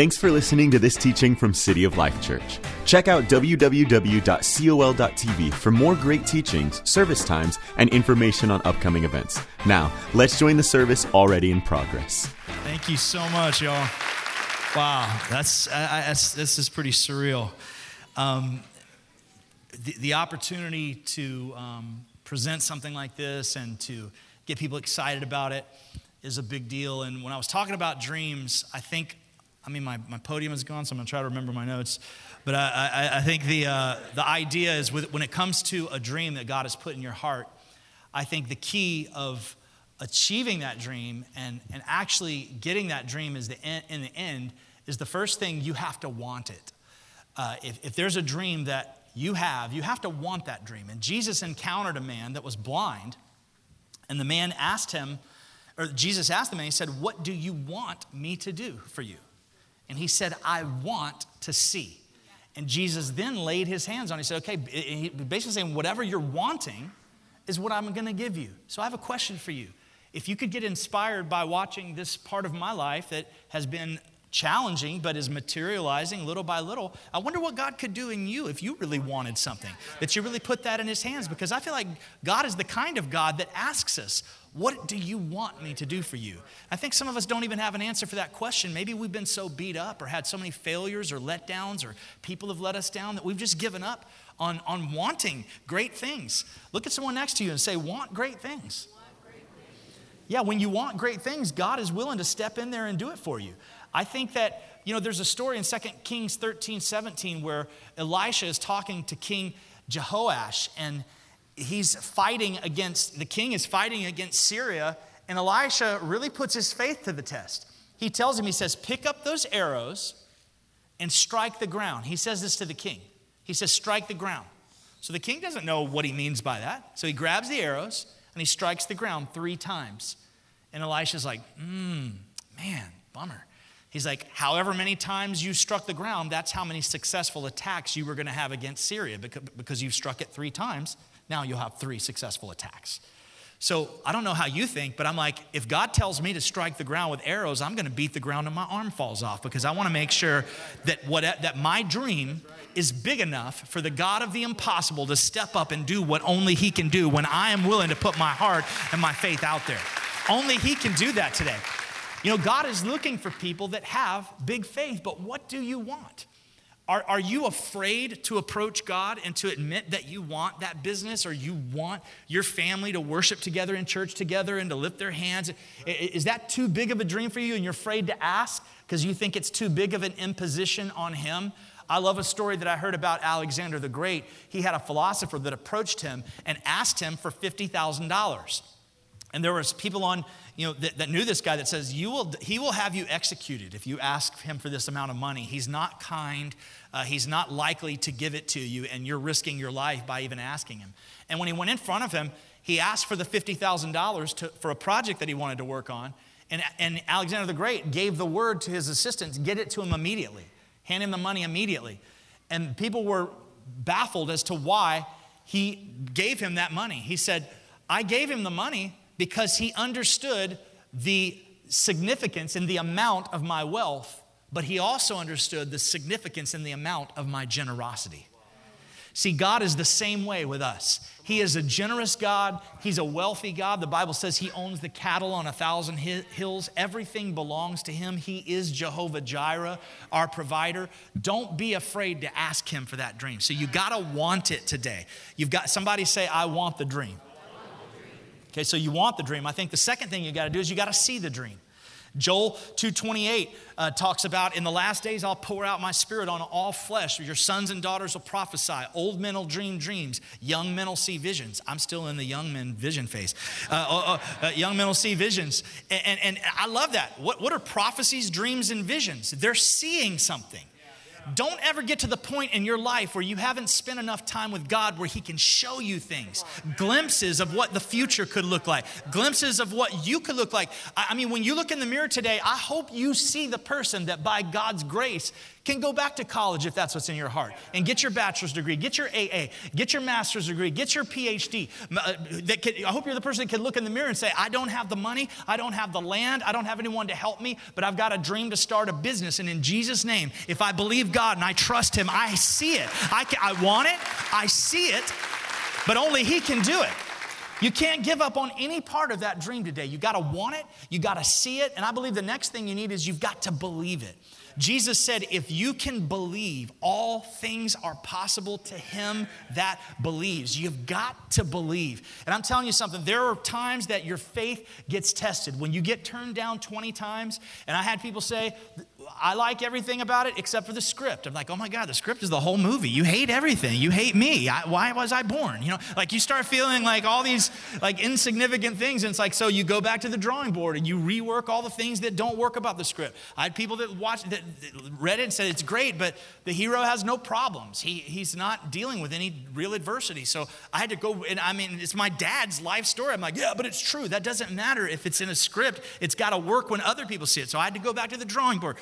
Thanks for listening to this teaching from City of Life Church. Check out www.col.tv for more great teachings, service times, and information on upcoming events. Now, let's join the service already in progress. Thank you so much, y'all. Wow, that's, I, that's this is pretty surreal. Um, the, the, opportunity to um, present something like this and to get people excited about it is a big deal. And when I was talking about dreams, I think, I mean, my, my podium is gone, so I'm going to try to remember my notes. But I, I, I think the, uh, the idea is with, when it comes to a dream that God has put in your heart, I think the key of achieving that dream and, and actually getting that dream is the in the end is the first thing you have to want it. Uh, if, if there's a dream that you have, you have to want that dream. And Jesus encountered a man that was blind, and the man asked him, or Jesus asked the man, he said, What do you want me to do for you? And he said, I want to see. And Jesus then laid his hands on him. He said, Okay, he basically saying, Whatever you're wanting is what I'm going to give you. So I have a question for you. If you could get inspired by watching this part of my life that has been challenging but is materializing little by little. I wonder what God could do in you if you really wanted something, that you really put that in His hands. Because I feel like God is the kind of God that asks us, What do you want me to do for you? I think some of us don't even have an answer for that question. Maybe we've been so beat up or had so many failures or letdowns or people have let us down that we've just given up on, on wanting great things. Look at someone next to you and say, Want great things. Yeah, when you want great things, God is willing to step in there and do it for you. I think that, you know, there's a story in 2 Kings 13, 17 where Elisha is talking to King Jehoash and he's fighting against, the king is fighting against Syria, and Elisha really puts his faith to the test. He tells him, he says, pick up those arrows and strike the ground. He says this to the king. He says, strike the ground. So the king doesn't know what he means by that. So he grabs the arrows and he strikes the ground three times. And Elisha's like, hmm, man, bummer. He's like, however many times you struck the ground, that's how many successful attacks you were going to have against Syria because you've struck it three times. Now you'll have three successful attacks. So I don't know how you think, but I'm like, if God tells me to strike the ground with arrows, I'm going to beat the ground and my arm falls off because I want to make sure that what that my dream is big enough for the God of the impossible to step up and do what only He can do when I am willing to put my heart and my faith out there. Only He can do that today. You know, God is looking for people that have big faith, but what do you want? Are, are you afraid to approach God and to admit that you want that business or you want your family to worship together in church together and to lift their hands? Is that too big of a dream for you and you're afraid to ask because you think it's too big of an imposition on Him? I love a story that I heard about Alexander the Great. He had a philosopher that approached him and asked him for $50,000. And there was people on you know, that, that, knew this guy that says, you will, he will have you executed if you ask him for this amount of money. He's not kind. Uh, he's not likely to give it to you, and you're risking your life by even asking him. And when he went in front of him, he asked for the $50,000 for a project that he wanted to work on. And, and Alexander the Great gave the word to his assistants, get it to him immediately, hand him the money immediately. And people were baffled as to why he gave him that money. He said, I gave him the money because he understood the significance and the amount of my wealth, but he also understood the significance and the amount of my generosity. See, God is the same way with us. He is a generous God. He's a wealthy God. The Bible says He owns the cattle on a thousand hills. Everything belongs to Him. He is Jehovah Jireh, our provider. Don't be afraid to ask Him for that dream. So you got to want it today. You've got somebody say, I want the dream. Okay, so you want the dream. I think the second thing you got to do is you got to see the dream. Joel 2:28 uh, talks about in the last days I'll pour out my spirit on all flesh. Your sons and daughters will prophesy. Old men will dream dreams. Young men will see visions. I'm still in the young men vision phase. Uh, uh, uh, uh young men will see visions, and, and, and I love that. What, what are prophecies, dreams, and visions? They're seeing something. Don't ever get to the point in your life where you haven't spent enough time with God where He can show you things, glimpses of what the future could look like, glimpses of what you could look like. I mean, when you look in the mirror today, I hope you see the person that by God's grace can go back to college if that's what's in your heart and get your bachelor's degree, get your AA, get your master's degree, get your PhD. Uh, that can, I hope you're the person that can look in the mirror and say, I don't have the money, I don't have the land, I don't have anyone to help me, but I've got a dream to start a business. And in Jesus' name, if I believe God and I trust Him, I see it. I, can, I want it, I see it, but only He can do it. You can't give up on any part of that dream today. You got to want it, you got to see it, and I believe the next thing you need is you've got to believe it. Jesus said, If you can believe, all things are possible to him that believes. You've got to believe. And I'm telling you something, there are times that your faith gets tested. When you get turned down 20 times, and I had people say, I like everything about it except for the script. I'm like, oh my God, the script is the whole movie. You hate everything. You hate me. I, why was I born? You know, like you start feeling like all these like insignificant things. And it's like, so you go back to the drawing board and you rework all the things that don't work about the script. I had people that watched, that read it and said it's great, but the hero has no problems. He, he's not dealing with any real adversity. So I had to go, and I mean, it's my dad's life story. I'm like, yeah, but it's true. That doesn't matter if it's in a script. It's got to work when other people see it. So I had to go back to the drawing board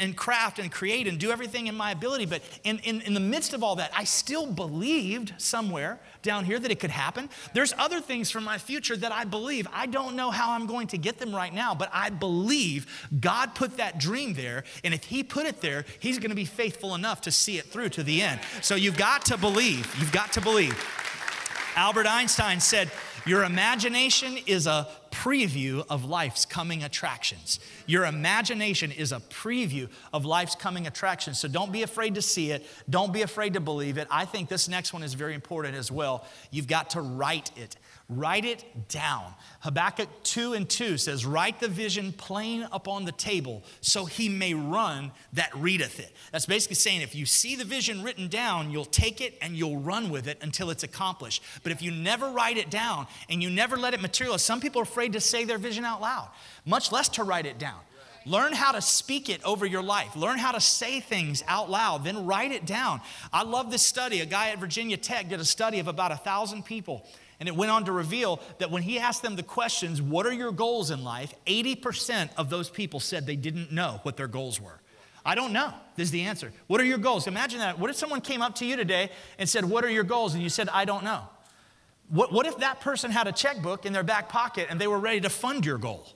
and craft and create and do everything in my ability. But in, in, in the midst of all that, I still believed somewhere down here that it could happen. There's other things for my future that I believe. I don't know how I'm going to get them right now, but I believe God put that dream there. And if He put it there, He's going to be faithful enough to see it through to the end. So you've got to believe. You've got to believe. Albert Einstein said, Your imagination is a preview of life's coming attractions. Your imagination is a preview of life's coming attractions. So don't be afraid to see it. Don't be afraid to believe it. I think this next one is very important as well. You've got to write it. Write it down. Habakkuk 2 and 2 says, Write the vision plain upon the table, so he may run that readeth it. That's basically saying if you see the vision written down, you'll take it and you'll run with it until it's accomplished. But if you never write it down and you never let it materialize, some people are afraid to say their vision out loud, much less to write it down. Learn how to speak it over your life. Learn how to say things out loud, then write it down. I love this study. A guy at Virginia Tech did a study of about a thousand people and it went on to reveal that when he asked them the questions, What are your goals in life? 80% of those people said they didn't know what their goals were. I don't know. This is the answer. What are your goals? Imagine that. What if someone came up to you today and said, What are your goals? And you said, I don't know. What, what if that person had a checkbook in their back pocket and they were ready to fund your goal?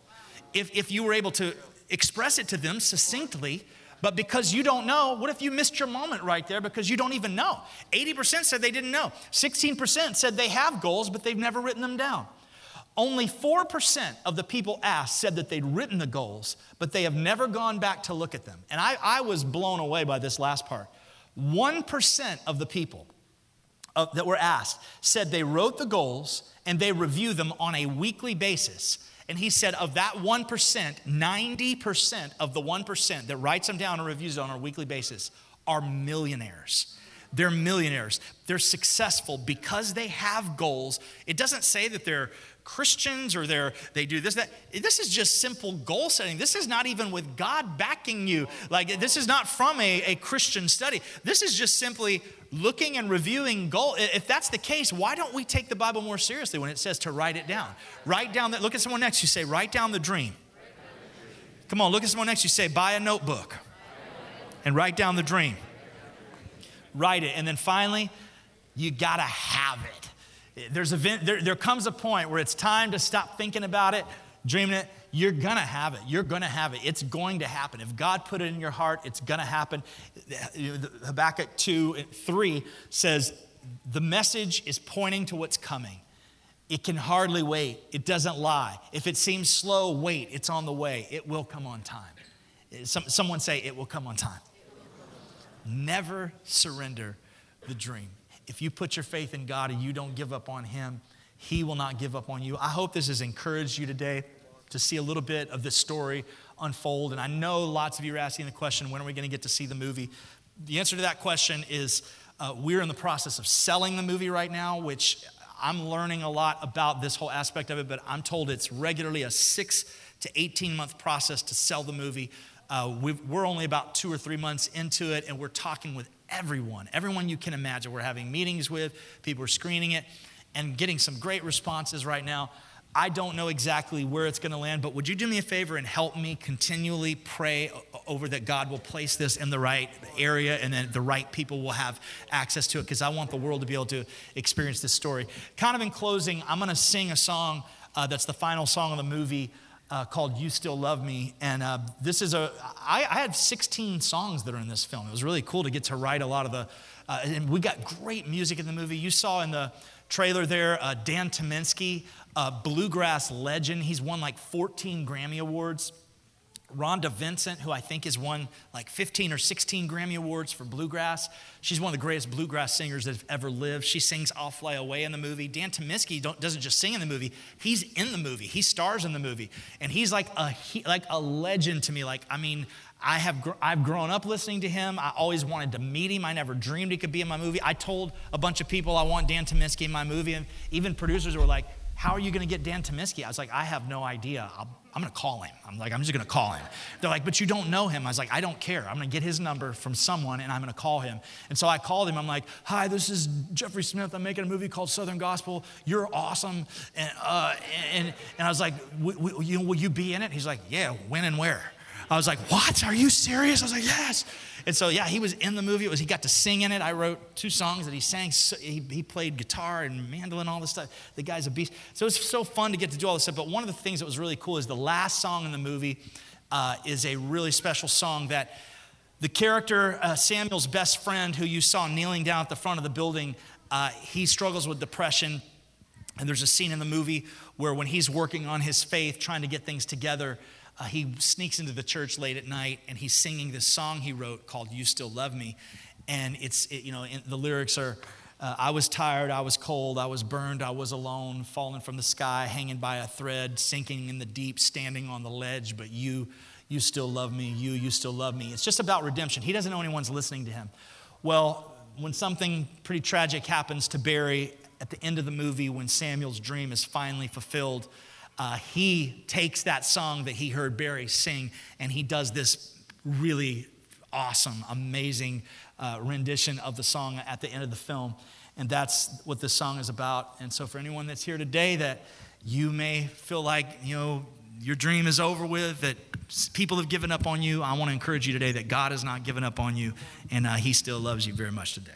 If, if you were able to express it to them succinctly, but because you don't know, what if you missed your moment right there because you don't even know? 80% said they didn't know. 16% said they have goals, but they've never written them down. Only 4% of the people asked said that they'd written the goals, but they have never gone back to look at them. And I, I was blown away by this last part. 1% of the people uh, that were asked said they wrote the goals and they review them on a weekly basis and he said, of that 1%, 90% of the 1% that writes them down and reviews it on a weekly basis are millionaires. They're millionaires. They're successful because they have goals. It doesn't say that they're Christians or they're they do this that this is just simple goal setting. This is not even with God backing you. Like this is not from a, a Christian study. This is just simply looking and reviewing goal. If that's the case, why don't we take the Bible more seriously when it says to write it down? Write down that. Look at someone next. You say, write down the dream. Come on, look at someone next. You say, buy a notebook and write down the dream. Write it. And then finally, you got to have it. There's a, there, there comes a point where it's time to stop thinking about it, dreaming it, you're gonna have it. You're gonna have it. It's going to happen. If God put it in your heart, it's gonna happen. Habakkuk 2 3 says, The message is pointing to what's coming. It can hardly wait. It doesn't lie. If it seems slow, wait. It's on the way. It will come on time. Some, someone say, It will come on time. Never surrender the dream. If you put your faith in God and you don't give up on Him, He will not give up on you. I hope this has encouraged you today to see a little bit of this story unfold. And I know lots of you are asking the question when are we going to get to see the movie? The answer to that question is uh, we're in the process of selling the movie right now, which I'm learning a lot about this whole aspect of it, but I'm told it's regularly a six to 18 month process to sell the movie. Uh, we're only about two or three months into it, and we're talking with everyone, everyone you can imagine. We're having meetings with, people are screening it, and getting some great responses right now. I don't know exactly where it's going to land, but would you do me a favor and help me continually pray over that God will place this in the right area and then the right people will have access to it because I want the world to be able to experience this story. Kind of in closing, I'm going to sing a song uh, that's the final song of the movie. Uh, called "You Still Love Me," and uh, this is a. I, I had 16 songs that are in this film. It was really cool to get to write a lot of the, uh, and we got great music in the movie. You saw in the trailer there, uh, Dan Tyminski, a bluegrass legend. He's won like 14 Grammy awards. Rhonda Vincent, who I think has won like 15 or 16 Grammy Awards for bluegrass. She's one of the greatest bluegrass singers that have ever lived. She sings I'll Fly Away in the movie. Dan Tyminski doesn't just sing in the movie, he's in the movie. He stars in the movie. And he's like a, he, like a legend to me. Like, I mean, I have gr- I've grown up listening to him. I always wanted to meet him. I never dreamed he could be in my movie. I told a bunch of people I want Dan Tyminski in my movie, and even producers were like, how are you going to get Dan Tyminski? I was like, I have no idea. i am going to call him. I'm like, I'm just going to call him. They're like, but you don't know him. I was like, I don't care. I'm going to get his number from someone and I'm going to call him. And so I called him. I'm like, hi, this is Jeffrey Smith. I'm making a movie called Southern Gospel. You're awesome. And, uh, and, and I was like, will you be in it? He's like, yeah, when and where? I was like, what? Are you serious? I was like, yes. And so, yeah, he was in the movie. It was, he got to sing in it. I wrote two songs that he sang. He, he played guitar and mandolin, all this stuff. The guy's a beast. So it was so fun to get to do all this stuff. But one of the things that was really cool is the last song in the movie uh, is a really special song that the character, uh, Samuel's best friend, who you saw kneeling down at the front of the building, uh, he struggles with depression. And there's a scene in the movie where when he's working on his faith, trying to get things together, uh, he sneaks into the church late at night and he's singing this song he wrote called You Still Love Me. And it's, it, you know, the lyrics are, uh, I was tired, I was cold, I was burned, I was alone, falling from the sky, hanging by a thread, sinking in the deep, standing on the ledge, but you, you still love me, you, you still love me. It's just about redemption. He doesn't know anyone's listening to him. Well, when something pretty tragic happens to Barry at the end of the movie, when Samuel's dream is finally fulfilled, uh, he takes that song that he heard Barry sing and he does this really awesome, amazing uh, rendition of the song at the end of the film. And that's what this song is about. And so, for anyone that's here today that you may feel like, you know, your dream is over with, that people have given up on you, I want to encourage you today that God has not given up on you and uh, He still loves you very much today.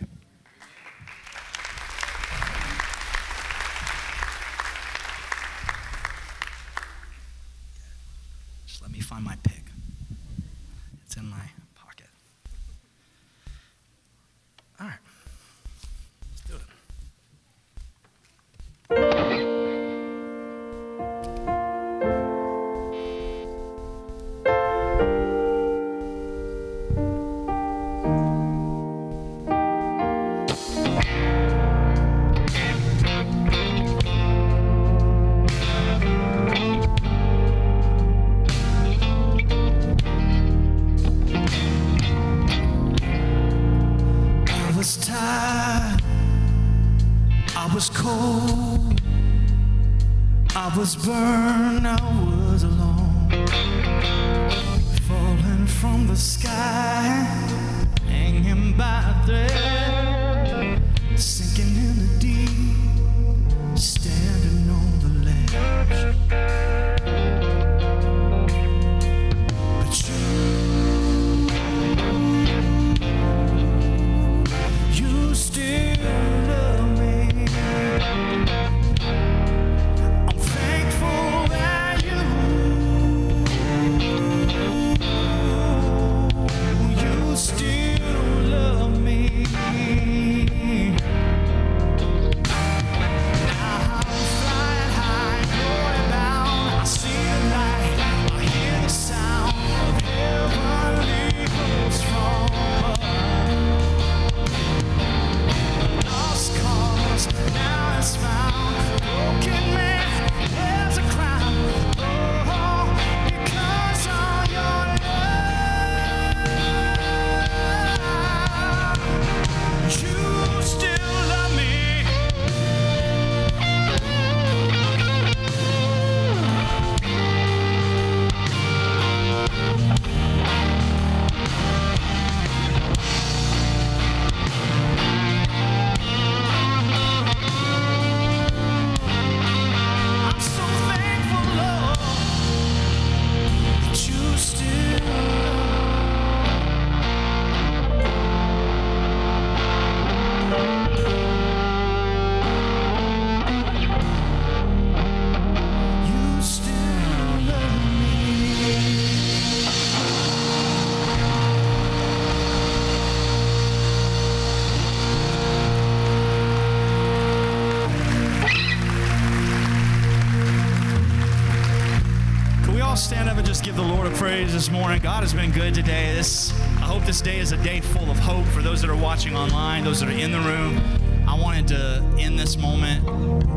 Morning. God has been good today. This I hope this day is a day full of hope for those that are watching online, those that are in the room. I wanted to end this moment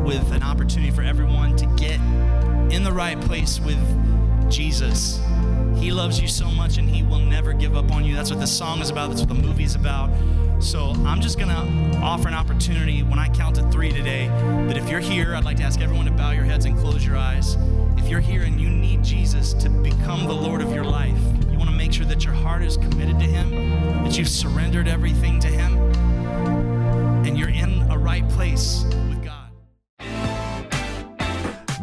with an opportunity for everyone to get in the right place with Jesus. He loves you so much and he will never give up on you. That's what this song is about. That's what the movie is about. So I'm just going to offer an opportunity when I count to three today that if you're here, I'd like to ask everyone to bow your heads and close your eyes. If you're here and you need Jesus to become the Lord of your life, you want to make sure that your heart is committed to him, that you've surrendered everything to him, and you're in a right place with God.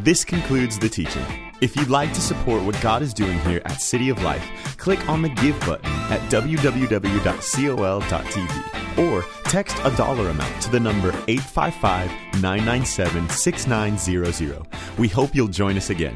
This concludes the teaching. If you'd like to support what God is doing here at City of Life, click on the Give button at www.col.tv or text a dollar amount to the number 855 997 6900. We hope you'll join us again.